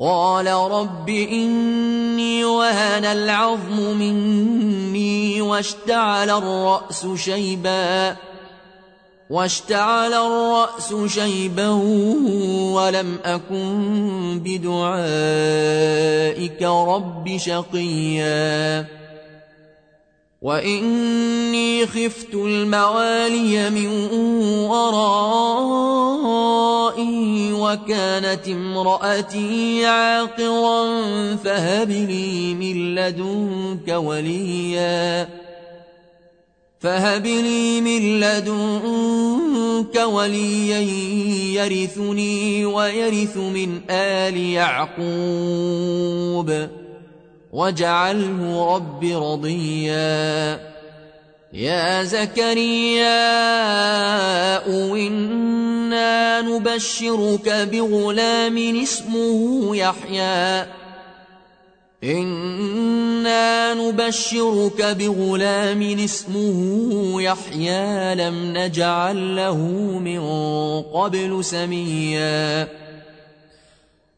قال رب إني وهن العظم مني واشتعل الرأس شيبا واشتعل الرأس شيبا ولم أكن بدعائك رب شقيا. وإني خفت الموالي من وكانت امرأتي عاقرا فهب لي من لدنك وليا. فهب لي من لدنك وليا يرثني ويرث من آل يعقوب. واجعله رب رضيا. يا زكريا إنا نبشرك بغلام اسمه يحيى. إنا نبشرك بغلام اسمه يحيى لم نجعل له من قبل سميا.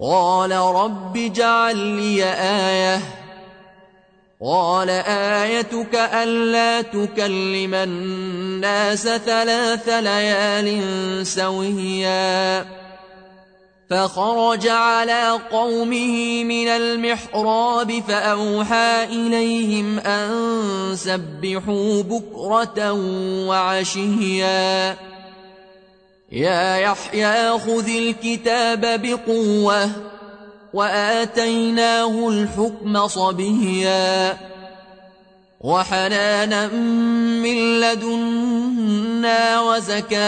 قال رب اجعل لي آية. قال آيتك ألا تكلم الناس ثلاث ليال سويا. فخرج على قومه من المحراب فأوحى إليهم أن سبحوا بكرة وعشيا. يا يحيى خذ الكتاب بقوة وآتيناه الحكم صبيا وحنانا من لدنا وزكاة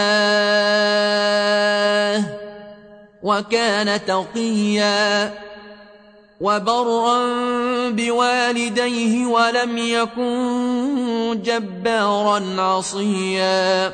وكان تقيا وبرا بوالديه ولم يكن جبارا عصيا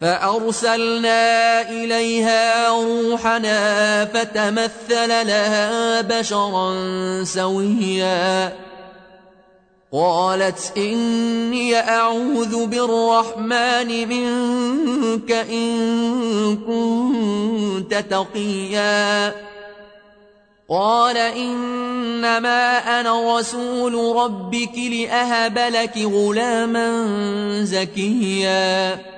فأرسلنا إليها روحنا فتمثل لها بشرا سويا. قالت إني أعوذ بالرحمن منك إن كنت تقيا. قال إنما أنا رسول ربك لأهب لك غلاما زكيا.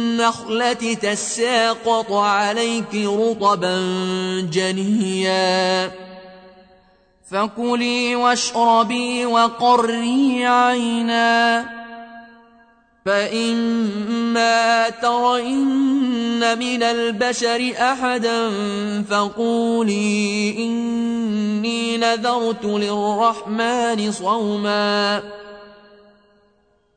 النخلة تساقط عليك رطبا جنيا. فكلي واشربي وقري عينا. فإما ترين من البشر أحدا فقولي إني نذرت للرحمن صوما.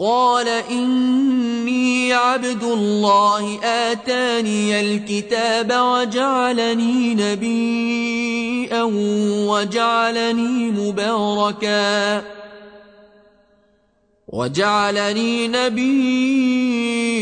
قال إني عبد الله آتاني الكتاب وجعلني نبيا وجعلني مباركا وجعلني نبيا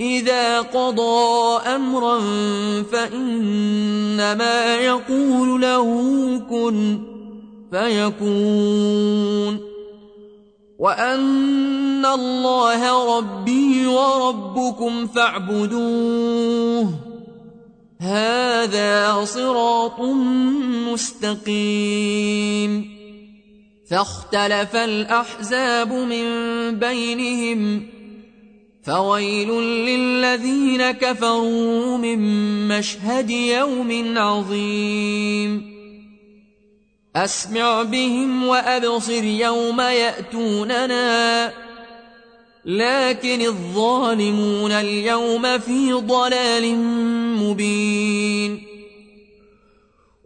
إذا قضى أمرا فإنما يقول له كن فيكون. وأن الله ربي وربكم فاعبدوه. هذا صراط مستقيم. فاختلف الأحزاب من بينهم فويل للذين كفروا من مشهد يوم عظيم. أسمع بهم وأبصر يوم يأتوننا. لكن الظالمون اليوم في ضلال مبين.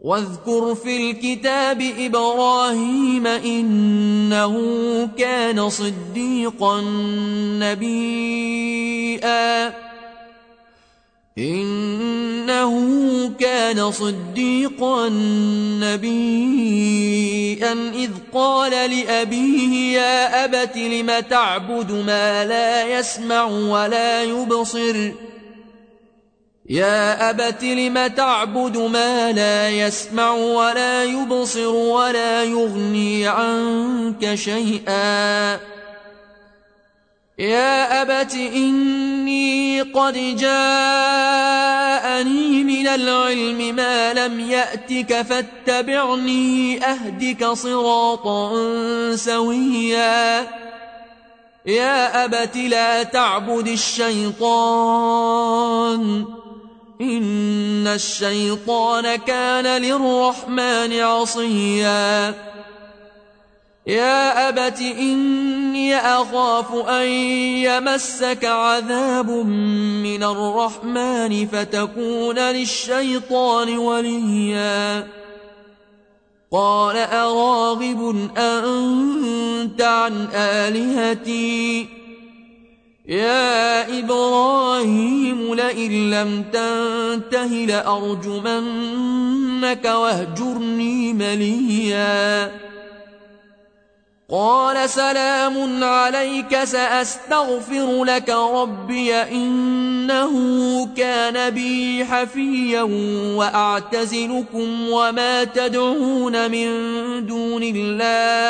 واذكر في الكتاب إبراهيم إنه كان صديقا نبيا. إنه كان صديقا نبيا. إذ قال لأبيه يا أبت لم تعبد ما لا يسمع ولا يبصر؟ يا أبت لم تعبد ما لا يسمع ولا يبصر ولا يغني عنك شيئا. يا أبت إني قد جاءني من العلم ما لم يأتك فاتبعني أهدك صراطا سويا. يا أبت لا تعبد الشيطان. إن الشيطان كان للرحمن عصيا. يا أبت إني أخاف أن يمسك عذاب من الرحمن فتكون للشيطان وليا. قال أراغب أنت عن آلهتي؟ يا إبراهيم لئن لم تنته لأرجمنك واهجرني مليا. قال سلام عليك سأستغفر لك ربي إنه كان بي حفيا وأعتزلكم وما تدعون من دون الله.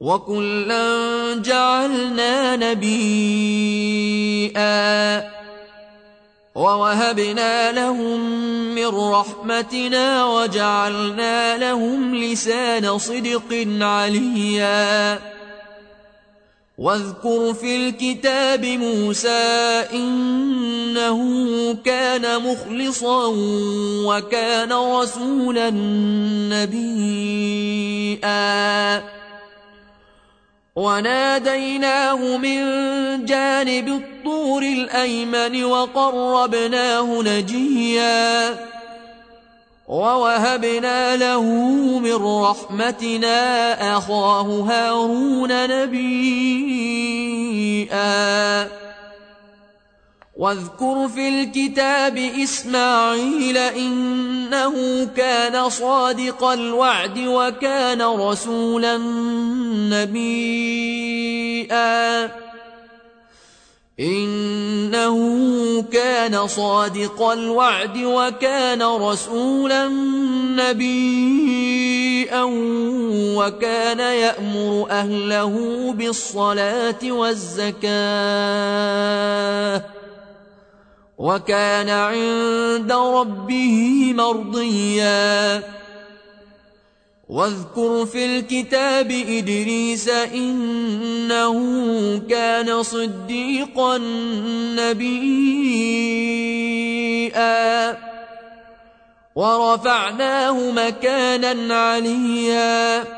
وكلا جعلنا نبيئا ووهبنا لهم من رحمتنا وجعلنا لهم لسان صدق عليا واذكر في الكتاب موسى إنه كان مخلصا وكان رسولا نبيئا وناديناه من جانب الطور الأيمن وقربناه نجيا ووهبنا له من رحمتنا أخاه هارون نبيئا واذكر في الكتاب إسماعيل إنه كان صادق الوعد وكان رسولا نبيئا إنه كان صادق الوعد وكان رسولا نبيئا وكان يأمر أهله بالصلاة والزكاة. وكان عند ربه مرضيا. واذكر في الكتاب إدريس إنه كان صديقا نبيئا ورفعناه مكانا عليا.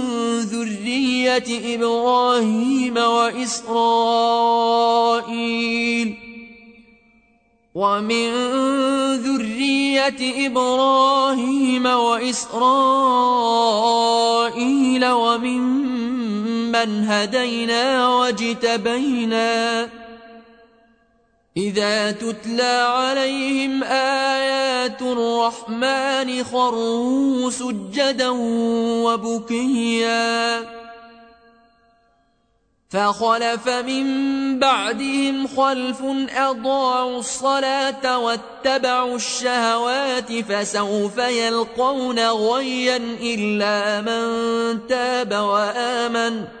ذرية إبراهيم وإسرائيل. ومن ذرية إبراهيم وإسرائيل وممن هدينا واجتبينا إذا تتلى عليهم آيات الرحمن خروا سجدا وبكيا. فخلف من بعدهم خلف أضاعوا الصلاة واتبعوا الشهوات فسوف يلقون غيا إلا من تاب وآمن ۖ.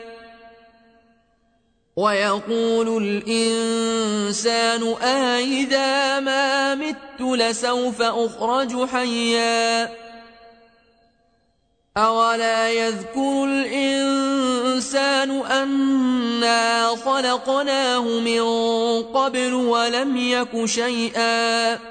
ويقول الإنسان آئذا ما مت لسوف أخرج حيا أولا يذكر الإنسان أنا خلقناه من قبل ولم يك شيئا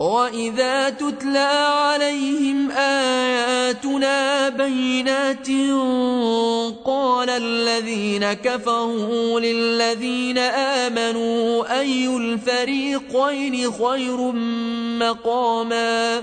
وإذا تتلى عليهم آياتنا بينات قال الذين كفروا للذين آمنوا أي الفريقين خير مقاما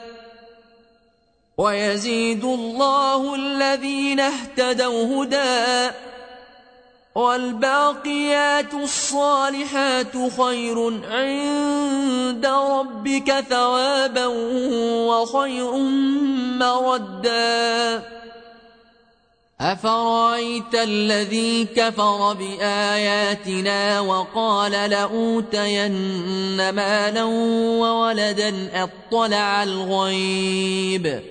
ويزيد الله الذين اهتدوا هدى والباقيات الصالحات خير عند ربك ثوابا وخير مردا. أفرأيت الذي كفر بآياتنا وقال لأوتين مالا وولدا أطلع الغيب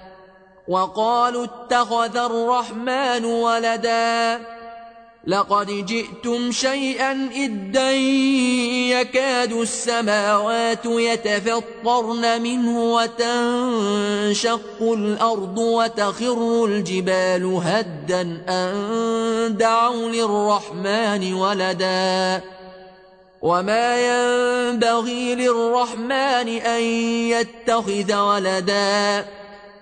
وقالوا اتخذ الرحمن ولدا لقد جئتم شيئا إدا يكاد السماوات يتفطرن منه وتنشق الأرض وتخر الجبال هدا أن دعوا للرحمن ولدا وما ينبغي للرحمن أن يتخذ ولداً